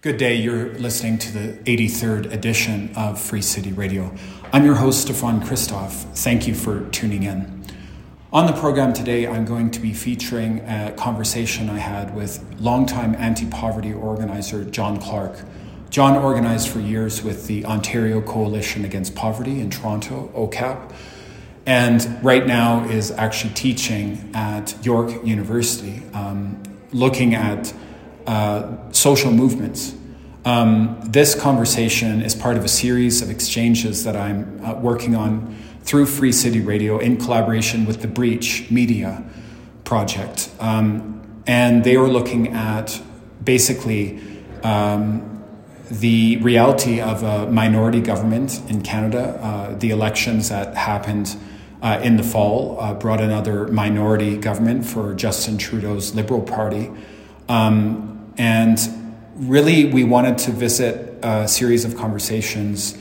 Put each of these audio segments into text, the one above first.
Good day. You're listening to the 83rd edition of Free City Radio. I'm your host, Stefan Christoff. Thank you for tuning in. On the program today, I'm going to be featuring a conversation I had with longtime anti poverty organizer John Clarke. John organized for years with the Ontario Coalition Against Poverty in Toronto, OCAP, and right now is actually teaching at York University, um, looking at uh, social movements. Um, this conversation is part of a series of exchanges that I'm uh, working on through Free City Radio in collaboration with the Breach Media Project. Um, and they were looking at basically um, the reality of a minority government in Canada. Uh, the elections that happened uh, in the fall uh, brought another minority government for Justin Trudeau's Liberal Party. Um, and really, we wanted to visit a series of conversations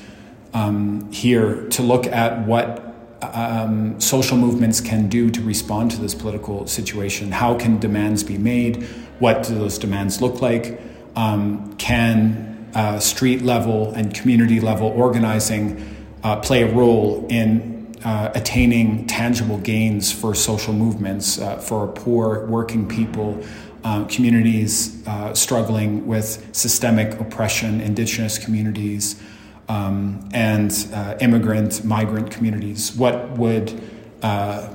um, here to look at what um, social movements can do to respond to this political situation. How can demands be made? What do those demands look like? Um, can uh, street level and community level organizing uh, play a role in uh, attaining tangible gains for social movements, uh, for poor working people, uh, communities uh, struggling with systemic oppression, indigenous communities, um, and uh, immigrant, migrant communities. What would uh,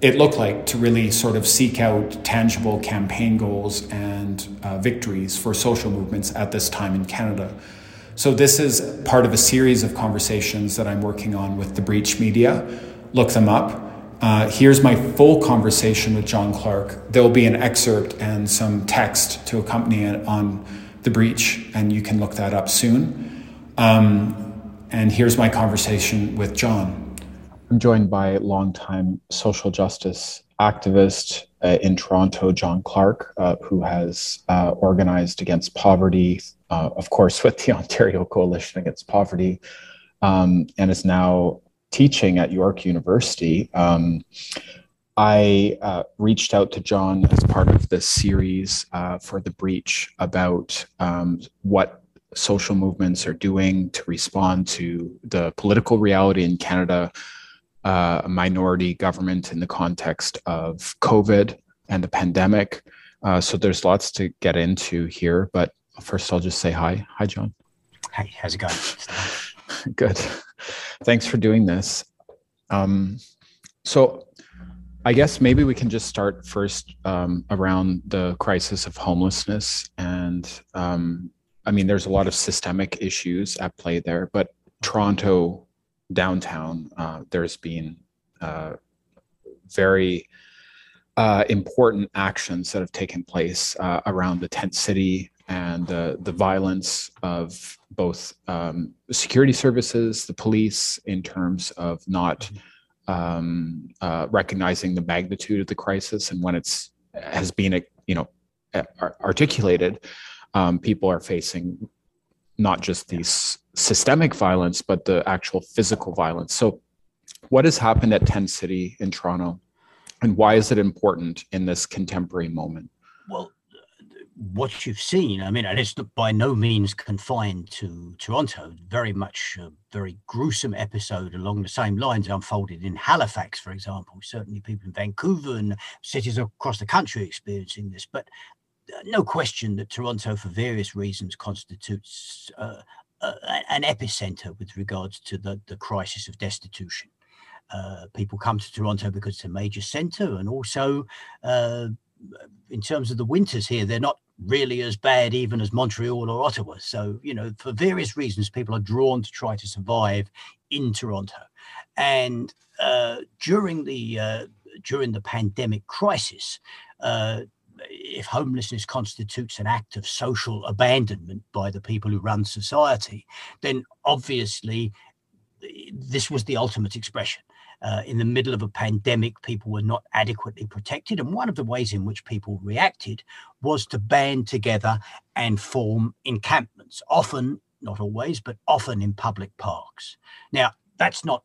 it look like to really sort of seek out tangible campaign goals and victories for social movements at this time in Canada? So, this is part of a series of conversations that I'm working on with the Breach Media. Look them up. Uh, here's my full conversation with John Clarke. There will be an excerpt and some text to accompany it on the breach, and you can look that up soon. Um, and here's my conversation with John. I'm joined by longtime social justice activist uh, in Toronto, John Clarke, uh, who has uh, organized against poverty, uh, of course, with the Ontario Coalition Against Poverty, um, and is now teaching at York University, um, I uh, reached out to John as part of this series uh, for the breach about um, what social movements are doing to respond to the political reality in Canada, uh, a minority government in the context of COVID and the pandemic. Uh, so there's lots to get into here, but first I'll just say hi. Hi, John. Hey, how's it going? Good. Thanks for doing this. Um, so, I guess maybe we can just start first um, around the crisis of homelessness. And um, I mean, there's a lot of systemic issues at play there, but Toronto downtown, uh, there's been uh, very uh, important actions that have taken place uh, around the tent city and uh, the violence of both um, security services, the police, in terms of not mm-hmm. um, uh, recognizing the magnitude of the crisis and when it's has been you know articulated, um, people are facing not just these systemic violence but the actual physical violence. So, what has happened at Tent City in Toronto, and why is it important in this contemporary moment? Well, what you've seen, I mean, and it's by no means confined to Toronto. Very much a very gruesome episode along the same lines unfolded in Halifax, for example. Certainly, people in Vancouver and cities across the country experiencing this. But uh, no question that Toronto, for various reasons, constitutes uh, uh, an epicenter with regards to the, the crisis of destitution. Uh, people come to Toronto because it's a major center, and also uh, in terms of the winters here, they're not really as bad even as Montreal or Ottawa. So, you know, for various reasons, people are drawn to try to survive in Toronto. And uh, during the uh, during the pandemic crisis, uh, if homelessness constitutes an act of social abandonment by the people who run society, then obviously this was the ultimate expression uh, in the middle of a pandemic, people were not adequately protected. And one of the ways in which people reacted was to band together and form encampments, often, not always, but often in public parks. Now, that's not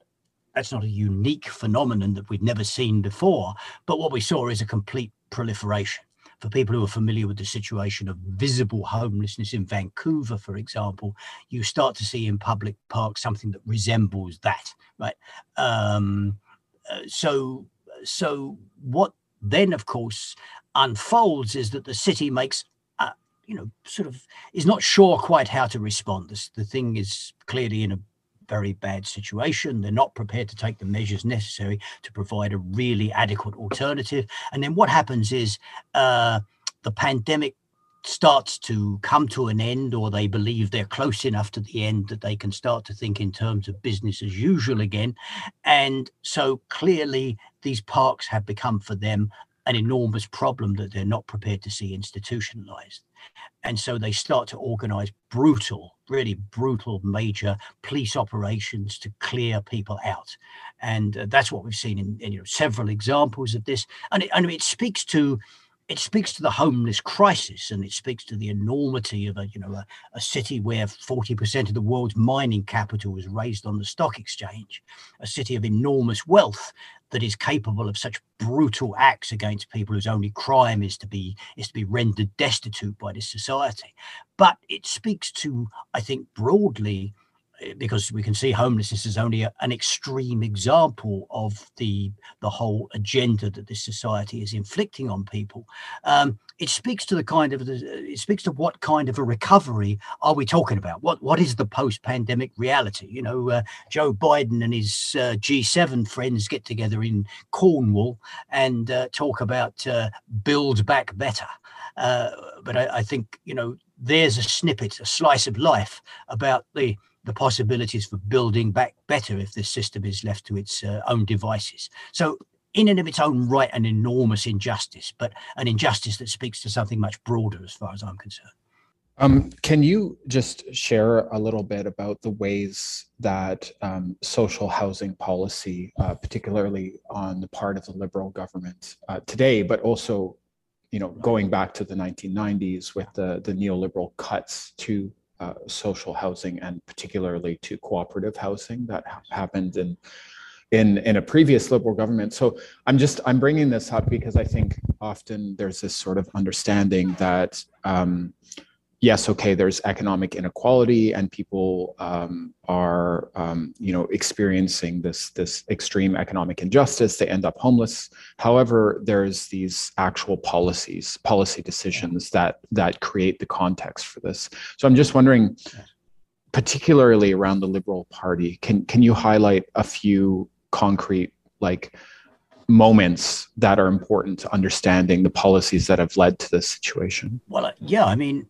that's not a unique phenomenon that we've never seen before, but what we saw is a complete proliferation. For people who are familiar with the situation of visible homelessness in Vancouver, for example, you start to see in public parks something that resembles that, right? Um, uh, so, so what then, of course, unfolds is that the city makes uh, you know, sort of is not sure quite how to respond. This, the thing is clearly in a very bad situation. They're not prepared to take the measures necessary to provide a really adequate alternative. And then what happens is uh, the pandemic starts to come to an end, or they believe they're close enough to the end that they can start to think in terms of business as usual again. And so clearly, these parks have become for them an enormous problem that they're not prepared to see institutionalized. And so they start to organize brutal, really brutal major police operations to clear people out. And uh, that's what we've seen in, in, you know, several examples of this. And it, and it speaks to it speaks to the homeless crisis and it speaks to the enormity of a you know a, a city where 40% of the world's mining capital was raised on the stock exchange a city of enormous wealth that is capable of such brutal acts against people whose only crime is to be is to be rendered destitute by this society but it speaks to i think broadly because we can see homelessness is only a, an extreme example of the the whole agenda that this society is inflicting on people. Um, it speaks to the kind of it speaks to what kind of a recovery are we talking about? What what is the post-pandemic reality? You know, uh, Joe Biden and his uh, G7 friends get together in Cornwall and uh, talk about uh, build back better. Uh, but I, I think you know there's a snippet, a slice of life about the the possibilities for building back better if this system is left to its uh, own devices. So, in and of its own right, an enormous injustice, but an injustice that speaks to something much broader, as far as I'm concerned. Um, can you just share a little bit about the ways that um, social housing policy, uh, particularly on the part of the Liberal government uh, today, but also, you know, going back to the 1990s with the the neoliberal cuts to uh, social housing and particularly to cooperative housing that ha- happened in in in a previous liberal government so i'm just i'm bringing this up because i think often there's this sort of understanding that um, yes, okay, there's economic inequality and people um, are, um, you know, experiencing this this extreme economic injustice. They end up homeless. However, there's these actual policies, policy decisions that that create the context for this. So I'm just wondering, particularly around the Liberal Party, can can you highlight a few concrete like moments that are important to understanding the policies that have led to this situation? Well, uh, yeah, I mean,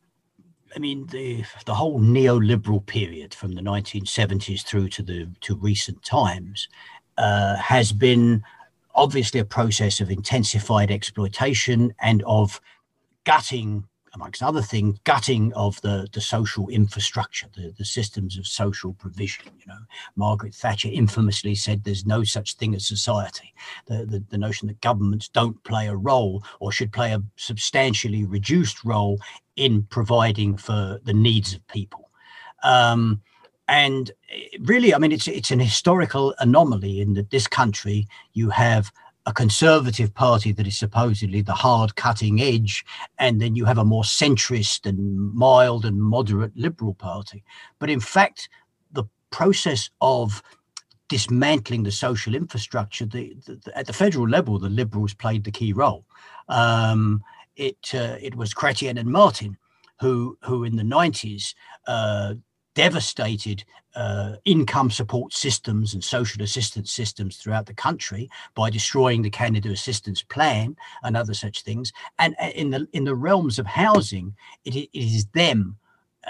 I mean, the the whole neoliberal period from the 1970s through to the to recent times uh, has been obviously a process of intensified exploitation and of gutting amongst other things, gutting of the, the social infrastructure, the, the systems of social provision. You know, Margaret Thatcher infamously said there's no such thing as society. The, the, the notion that governments don't play a role or should play a substantially reduced role in providing for the needs of people. Um, and really, I mean, it's it's an historical anomaly in that this country you have a conservative party that is supposedly the hard cutting edge, and then you have a more centrist and mild and moderate liberal party. But in fact, the process of dismantling the social infrastructure, the, the, at the federal level, the liberals played the key role. Um, it uh, it was Chrétien and Martin who who in the 90s uh, devastated uh, income support systems and social assistance systems throughout the country by destroying the Canada Assistance Plan and other such things. And uh, in the in the realms of housing, it, it is them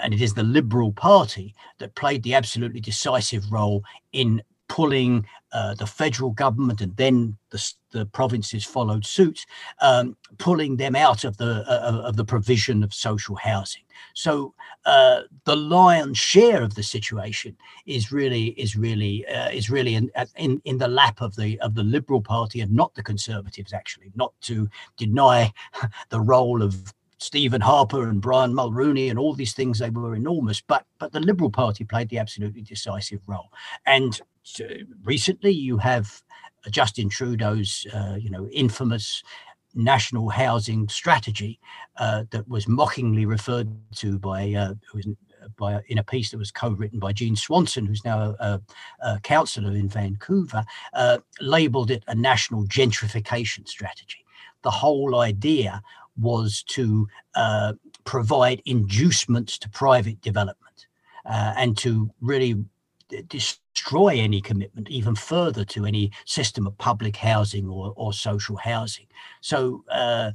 and it is the Liberal Party that played the absolutely decisive role in pulling uh, the federal government and then the, the provinces followed suit, um, pulling them out of the uh, of the provision of social housing. So uh, the lion's share of the situation is really is really uh, is really in, in in the lap of the of the Liberal Party and not the Conservatives. Actually, not to deny the role of Stephen Harper and Brian Mulroney and all these things, they were enormous. But but the Liberal Party played the absolutely decisive role. And recently, you have Justin Trudeau's uh, you know infamous national housing strategy uh, that was mockingly referred to by uh, by in a piece that was co-written by Jean Swanson, who's now a, a councillor in Vancouver, uh, labelled it a national gentrification strategy. The whole idea was to uh, provide inducements to private development uh, and to really destroy any commitment even further to any system of public housing or, or social housing. So uh,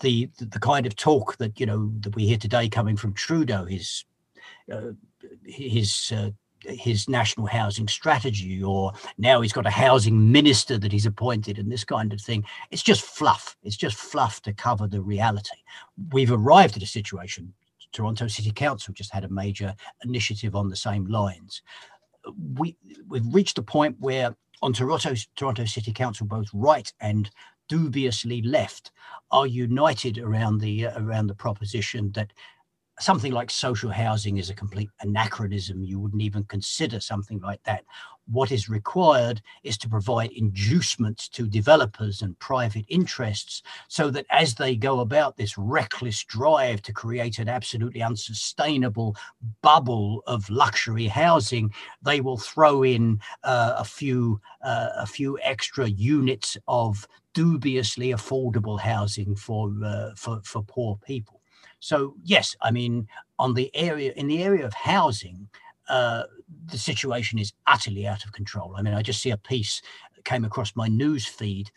the, the kind of talk that you know that we hear today coming from Trudeau, his uh, his uh, his national housing strategy, or now he's got a housing minister that he's appointed, and this kind of thing. It's just fluff. It's just fluff to cover the reality. We've arrived at a situation. Toronto City Council just had a major initiative on the same lines we we've reached a point where on Toronto Toronto City Council, both right and dubiously left are united around the uh, around the proposition that something like social housing is a complete anachronism. You wouldn't even consider something like that. What is required is to provide inducements to developers and private interests so that as they go about this reckless drive to create an absolutely unsustainable bubble of luxury housing, they will throw in uh, a few uh, a few extra units of dubiously affordable housing for uh, for for poor people. So yes, I mean, on the area in the area of housing, uh, the situation is utterly out of control. I mean, I just see a piece came across my news feed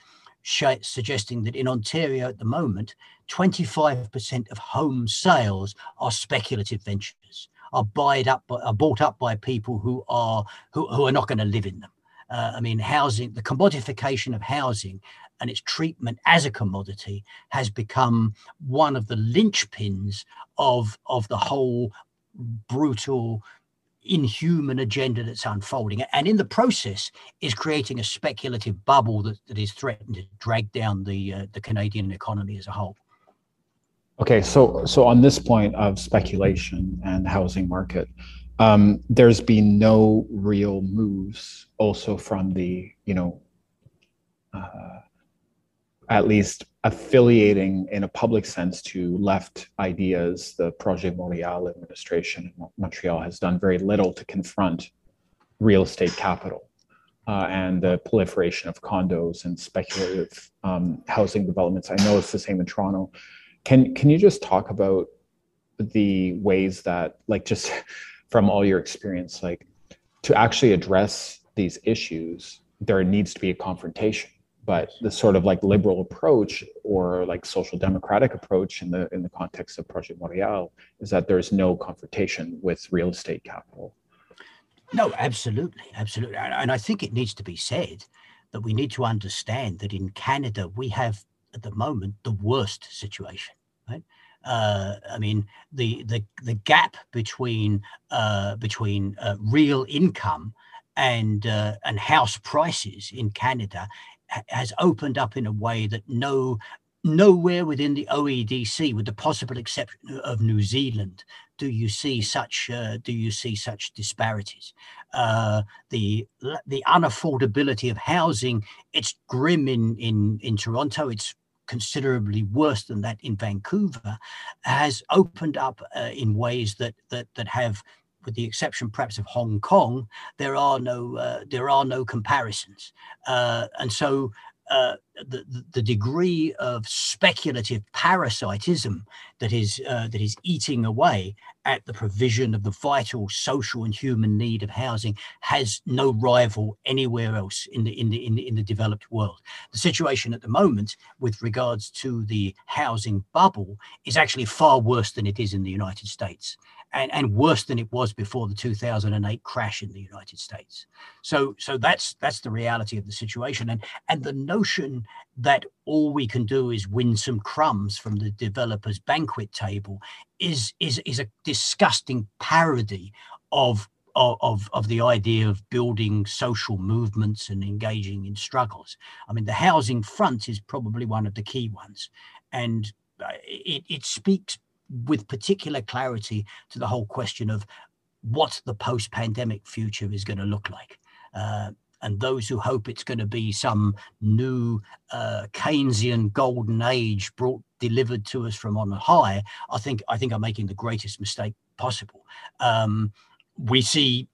sh- suggesting that in Ontario at the moment, 25% of home sales are speculative ventures, are bought up, by, are bought up by people who are who, who are not going to live in them. Uh, I mean, housing, the commodification of housing and its treatment as a commodity has become one of the linchpins of of the whole brutal inhuman agenda that's unfolding. And in the process is creating a speculative bubble that, that is threatened to drag down the uh, the Canadian economy as a whole. Okay so so on this point of speculation and housing market um, there's been no real moves also from the you know uh, at least affiliating in a public sense to left ideas, the Projet Montréal administration in Montreal has done very little to confront real estate capital uh, and the proliferation of condos and speculative um, housing developments. I know it's the same in Toronto. Can can you just talk about the ways that, like, just from all your experience, like, to actually address these issues, there needs to be a confrontation but the sort of like liberal approach or like social democratic approach in the in the context of Project Montréal is that there's no confrontation with real estate capital. No, absolutely, absolutely, and I think it needs to be said that we need to understand that in Canada we have at the moment the worst situation, right? Uh, I mean, the the the gap between uh, between uh, real income and uh, and house prices in Canada has opened up in a way that no nowhere within the OEDC, with the possible exception of New Zealand, do you see such uh, do you see such disparities? Uh, the the unaffordability of housing it's grim in in in Toronto. It's considerably worse than that in Vancouver. Has opened up uh, in ways that that that have with the exception perhaps of Hong Kong, there are no uh, there are no comparisons, uh, and so uh, the, the degree of speculative parasitism that is uh, that is eating away at the provision of the vital social and human need of housing has no rival anywhere else in the in the in the, in the developed world. The situation at the moment with regards to the housing bubble is actually far worse than it is in the United States and, and worse than it was before the 2008 crash in the United States. So so that's that's the reality of the situation, and and the notion that all we can do is win some crumbs from the developers' banquet table is is is a disgusting parody of of, of the idea of building social movements and engaging in struggles. I mean, the housing front is probably one of the key ones. And uh, it, it speaks with particular clarity to the whole question of what the post-pandemic future is going to look like. Uh, and those who hope it's going to be some new uh, Keynesian golden age brought delivered to us from on high, I think I think are making the greatest mistake possible. Um, we see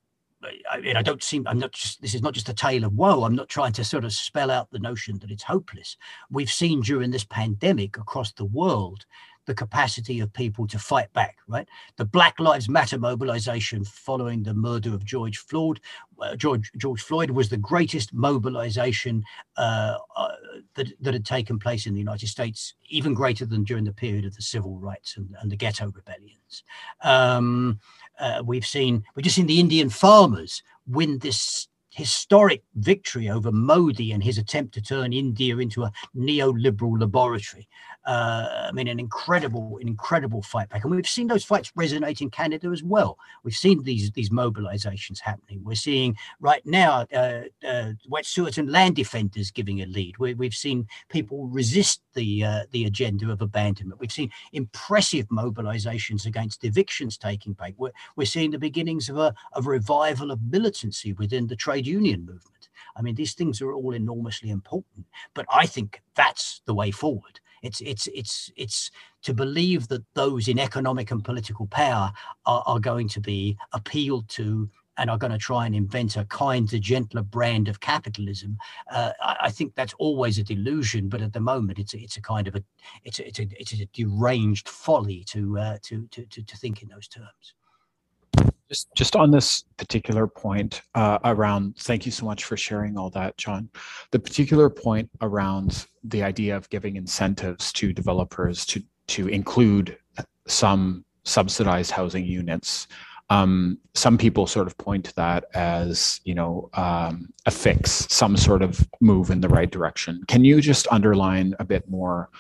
I I don't seem, I'm not just, this is not just a tale of woe. I'm not trying to sort of spell out the notion that it's hopeless. We've seen during this pandemic across the world the capacity of people to fight back, right? The Black Lives Matter mobilization following the murder of George Floyd, uh, George, George Floyd was the greatest mobilization uh, uh, that, that had taken place in the United States, even greater than during the period of the civil rights and, and the ghetto rebellions. Um, uh, we've seen, we've just seen the Indian farmers win this historic victory over Modi and his attempt to turn India into a neoliberal laboratory. Uh, I mean, an incredible, an incredible fight back, and we've seen those fights resonate in Canada as well. We've seen these these mobilisations happening. We're seeing right now uh, uh, Wet'suwet'en land defenders giving a lead. We, have seen people resist the uh, the agenda of abandonment. We've seen impressive mobilizations against evictions taking place. We're, we're seeing the beginnings of a of revival of militancy within the trade union movement. I mean, these things are all enormously important, but I think that's the way forward. It's it's it's it's to believe that those in economic and political power are, are going to be appealed to and are going to try and invent a kinder, gentler brand of capitalism. Uh, I, I, think that's always a delusion, but at the moment, it's a, it's a kind of a it's a, it's a, it's a deranged folly to, uh, to, to to to think in those terms. Just, just on this particular point uh, around, thank you so much for sharing all that, John. The particular point around the idea of giving incentives to developers to to include some subsidized housing units. Um, some people sort of point to that as you know um, a fix, some sort of move in the right direction. Can you just underline a bit more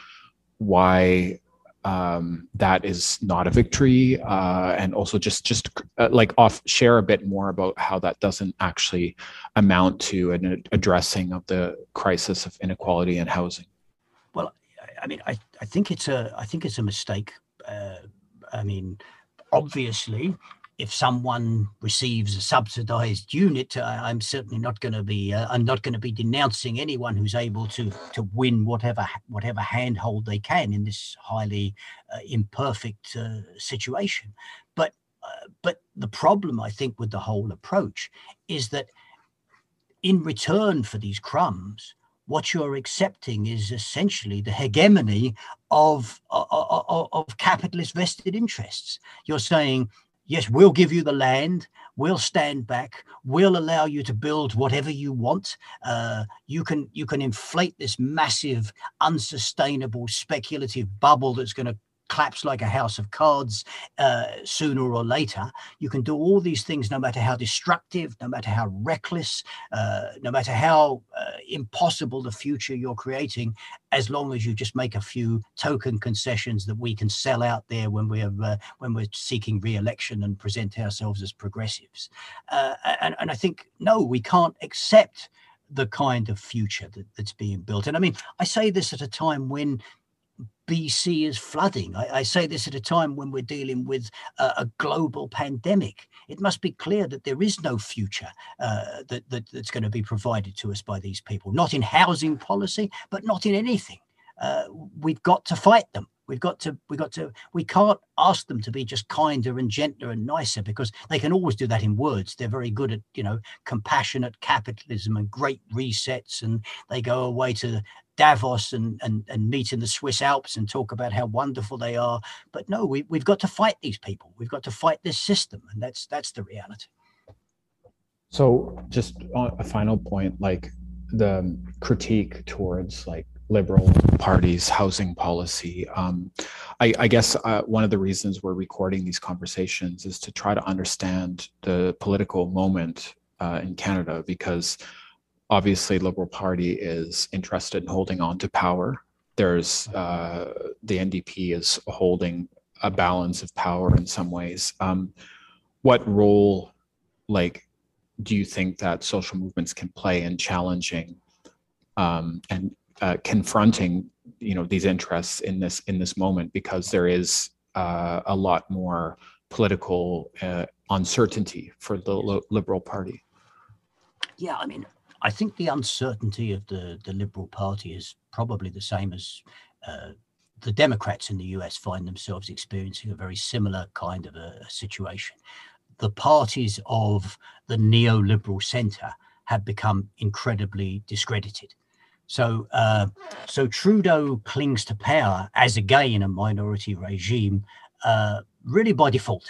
why um, that is not a victory uh, and also just just uh, like off share a bit more about how that doesn't actually amount to an addressing of the crisis of inequality in housing. Well i mean i, I think it's a i think it's a mistake. Uh, i mean obviously if someone receives a subsidized unit, uh, I'm certainly not going to be uh, I'm not going to be denouncing anyone who's able to to win whatever whatever handhold they can in this highly uh, imperfect uh, situation. But uh, but the problem I think with the whole approach is that in return for these crumbs, what you're accepting is essentially the hegemony of, of, of, capitalist vested interests. You're saying yes, we'll give you the land, we'll stand back, we'll allow you to build whatever you want. Uh, you can you can inflate this massive, unsustainable, speculative bubble that's going to collapse like a house of cards uh, sooner or later. You can do all these things no matter how destructive, no matter how reckless, uh, no matter how uh, impossible the future you're creating, as long as you just make a few token concessions that we can sell out there when we're uh, when we're seeking re-election and present ourselves as progressives. Uh, and, and I think no, we can't accept the kind of future that, that's being built. And I mean, I say this at a time when BC is flooding. I, I, say this at a time when we're dealing with a, global pandemic. It must be clear that there is no future uh, that, that, that's going to be provided to us by these people, not in housing policy, but not in anything. Uh, we've got to fight them. We've got to, we've got to, we can't ask them to be just kinder and gentler and nicer because they can always do that in words. They're very good at, you know, compassionate capitalism and great resets, and they go away to Davos and, and, and meet in the Swiss Alps and talk about how wonderful they are. But no, we, we've got to fight these people. We've got to fight this system. And that's that's the reality. So just a final point, like the critique towards like liberal parties housing policy. Um, I, I, guess uh, one of the reasons we're recording these conversations is to try to understand the political moment uh, in canada because obviously liberal party is interested in holding on to power. There's uh, the ndp is holding a balance of power in some ways. Um, what role like do you think that social movements can play in challenging um, and uh, confronting you know these interests in this in this moment because there is uh, a lot more political uh, uncertainty for the liberal party yeah i mean I think the uncertainty of the, the Liberal Party is probably the same as uh, the Democrats in the US find themselves experiencing a very similar kind of a, a situation. The parties of the neoliberal centre have become incredibly discredited. So, uh, so Trudeau clings to power as again a minority regime, uh, really by default,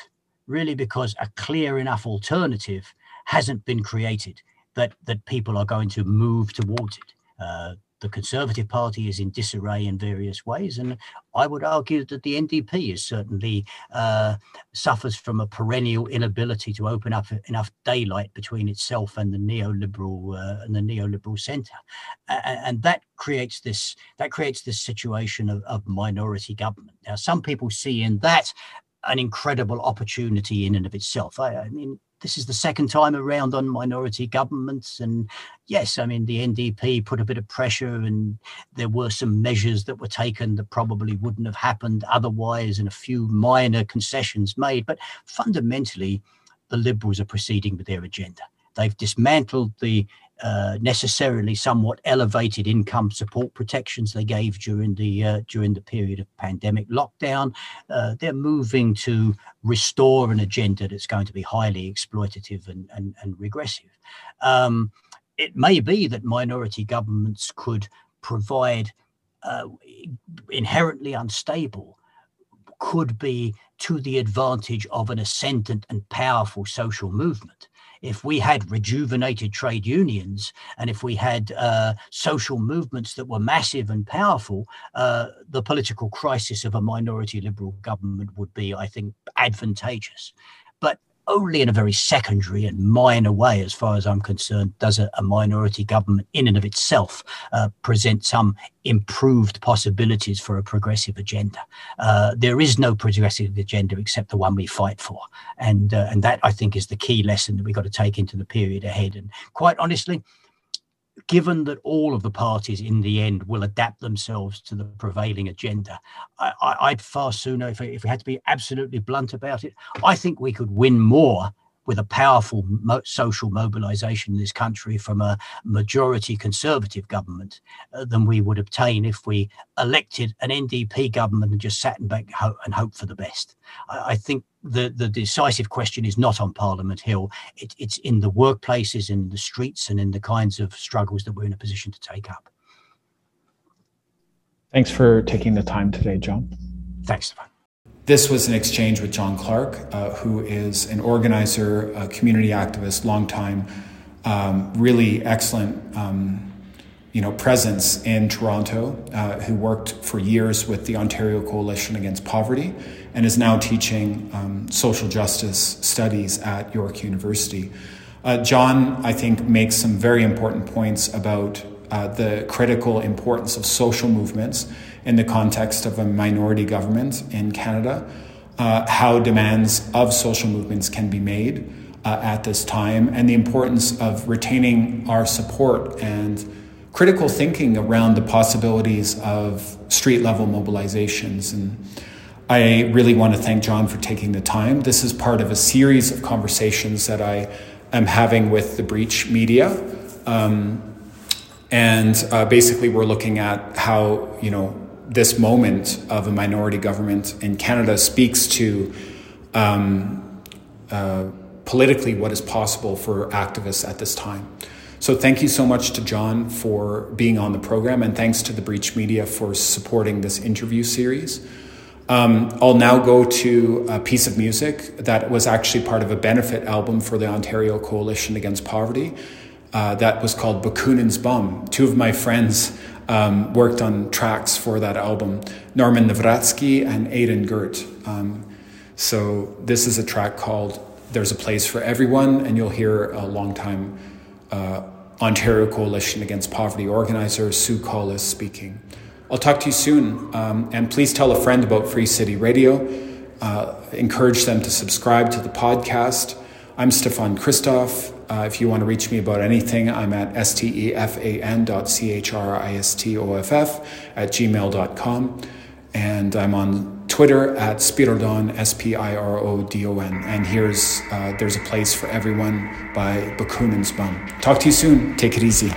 really because a clear enough alternative hasn't been created that that people are going to move towards it. Uh, the Conservative Party is in disarray in various ways, and I would argue that the NDP is certainly uh, suffers from a perennial inability to open up enough daylight between itself and the neoliberal uh, and the neoliberal centre, and, that creates this that creates this situation of, of minority government. Now, some people see in that an incredible opportunity in and of itself. I, I mean, this is the second time around on minority governments. And yes, I mean, the NDP put a bit of pressure and there were some measures that were taken that probably wouldn't have happened otherwise and a few minor concessions made. But fundamentally, the Liberals are proceeding with their agenda. They've dismantled the uh, necessarily somewhat elevated income support protections they gave during the uh, during the period of pandemic lockdown. Uh, they're moving to restore an agenda that's going to be highly exploitative and, and, and regressive. Um, it may be that minority governments could provide uh, inherently unstable could be to the advantage of an ascendant and powerful social movement if we had rejuvenated trade unions and if we had uh, social movements that were massive and powerful, uh, the political crisis of a minority liberal government would be, I think, advantageous. But only in a very secondary and minor way, as far as I'm concerned, does a, a minority government in and of itself uh, present some improved possibilities for a progressive agenda. Uh, there is no progressive agenda except the one we fight for, and uh, and that I think is the key lesson that we've got to take into the period ahead. And quite honestly, given that all of the parties in the end will adapt themselves to the prevailing agenda, I, would far sooner, if, if we had to be absolutely blunt about it, I think we could win more with a powerful mo- social mobilization in this country from a majority conservative government uh, than we would obtain if we elected an NDP government and just sat back ho- and hoped for the best. I, I, think the, the decisive question is not on Parliament Hill. It, it's in the workplaces, in the streets, and in the kinds of struggles that we're in a position to take up. Thanks for taking the time today, John. Thanks, Stefan. This was an exchange with John Clarke, uh, who is an organizer, a community activist, long time, um, really excellent, um, you know, presence in Toronto, uh, who worked for years with the Ontario Coalition Against Poverty, and is now teaching um, social justice studies at York University. Uh, John, I think, makes some very important points about uh, the critical importance of social movements in the context of a minority government in Canada, uh, how demands of social movements can be made uh, at this time, and the importance of retaining our support and critical thinking around the possibilities of street level mobilizations. And I really want to thank John for taking the time. This is part of a series of conversations that I am having with the Breach Media. Um, and uh, basically, we're looking at how, you know, this moment of a minority government in Canada speaks to um, uh, politically what is possible for activists at this time. So, thank you so much to John for being on the program, and thanks to the Breach Media for supporting this interview series. Um, I'll now go to a piece of music that was actually part of a benefit album for the Ontario Coalition Against Poverty. Uh, that was called Bakunin's Bum. Two of my friends um, worked on tracks for that album Norman Nawrocki and Aidan Gert. Um, so this is a track called There's a Place for Everyone, and you'll hear a longtime uh, Ontario Coalition Against Poverty organizer Sue Collis speaking. I'll talk to you soon, um, and please tell a friend about Free City Radio. Uh, encourage them to subscribe to the podcast. I'm Stefan Christoff. Uh, if you want to reach me about anything, I'm at stefan dot c-h-r-i-s-t-o-f-f at gmail.com. And I'm on Twitter at Spirodon, S P I R O D O N. And here's uh, There's a Place for Everyone by Bakunin's Bum. Talk to you soon. Take it easy.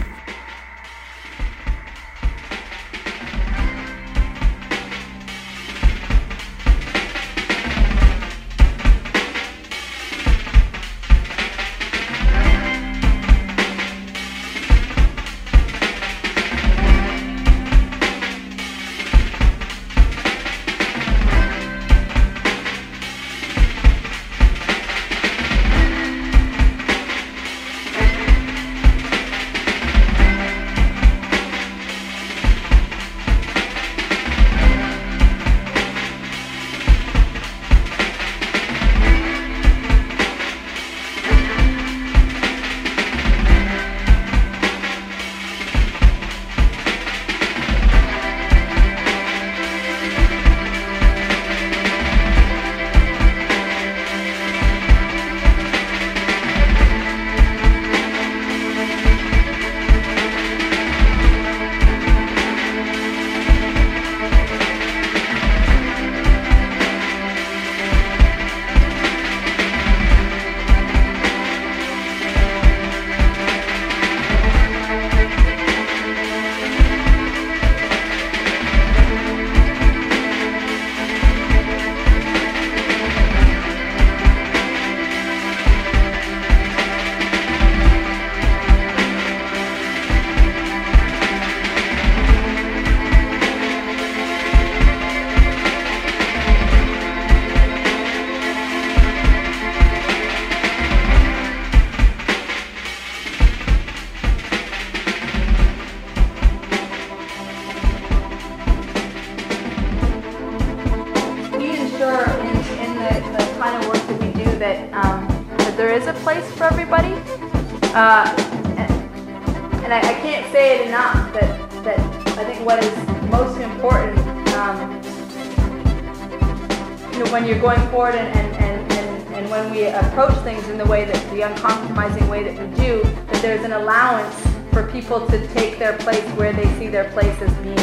People to take their place where they see their place as being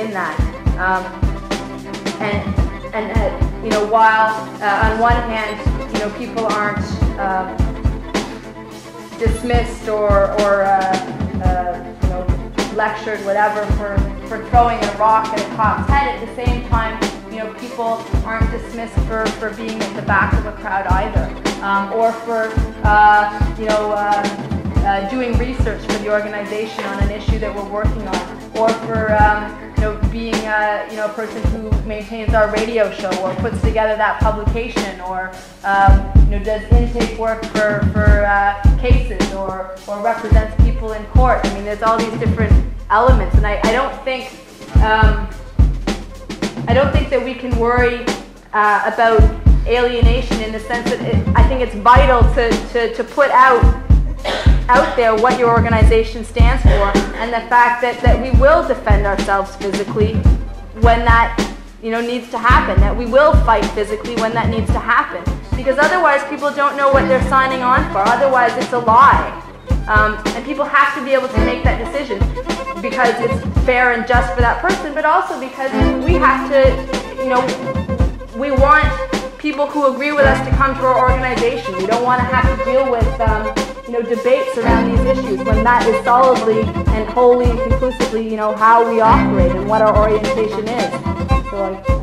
in that. Um, and and uh, you know, while uh, on one hand, you know, people aren't uh, dismissed or or uh, uh, you know lectured, whatever, for for throwing a rock at a cop's head. At the same time, you know, people aren't dismissed for, for being at the back of a crowd either, um, or for uh, you know uh, doing research for the organization on an issue that we're working on, or for um, you know being uh, you know a person who maintains our radio show or puts together that publication, or um, you know does intake work for for uh, cases or or represents people in court. I mean, there's all these different elements, and I, I don't think um, I don't think that we can worry uh, about alienation in the sense that it, I think it's vital to, to, to put out out there what your organization stands for and the fact that, that we will defend ourselves physically when that you know needs to happen that we will fight physically when that needs to happen. Because otherwise people don't know what they're signing on for. Otherwise it's a lie. Um, and people have to be able to make that decision because it's fair and just for that person but also because we have to you know we want people who agree with us to come to our organization we don't want to have to deal with um, you know, debates around these issues when that is solidly and wholly and conclusively, you know, how we operate and what our orientation is. So like,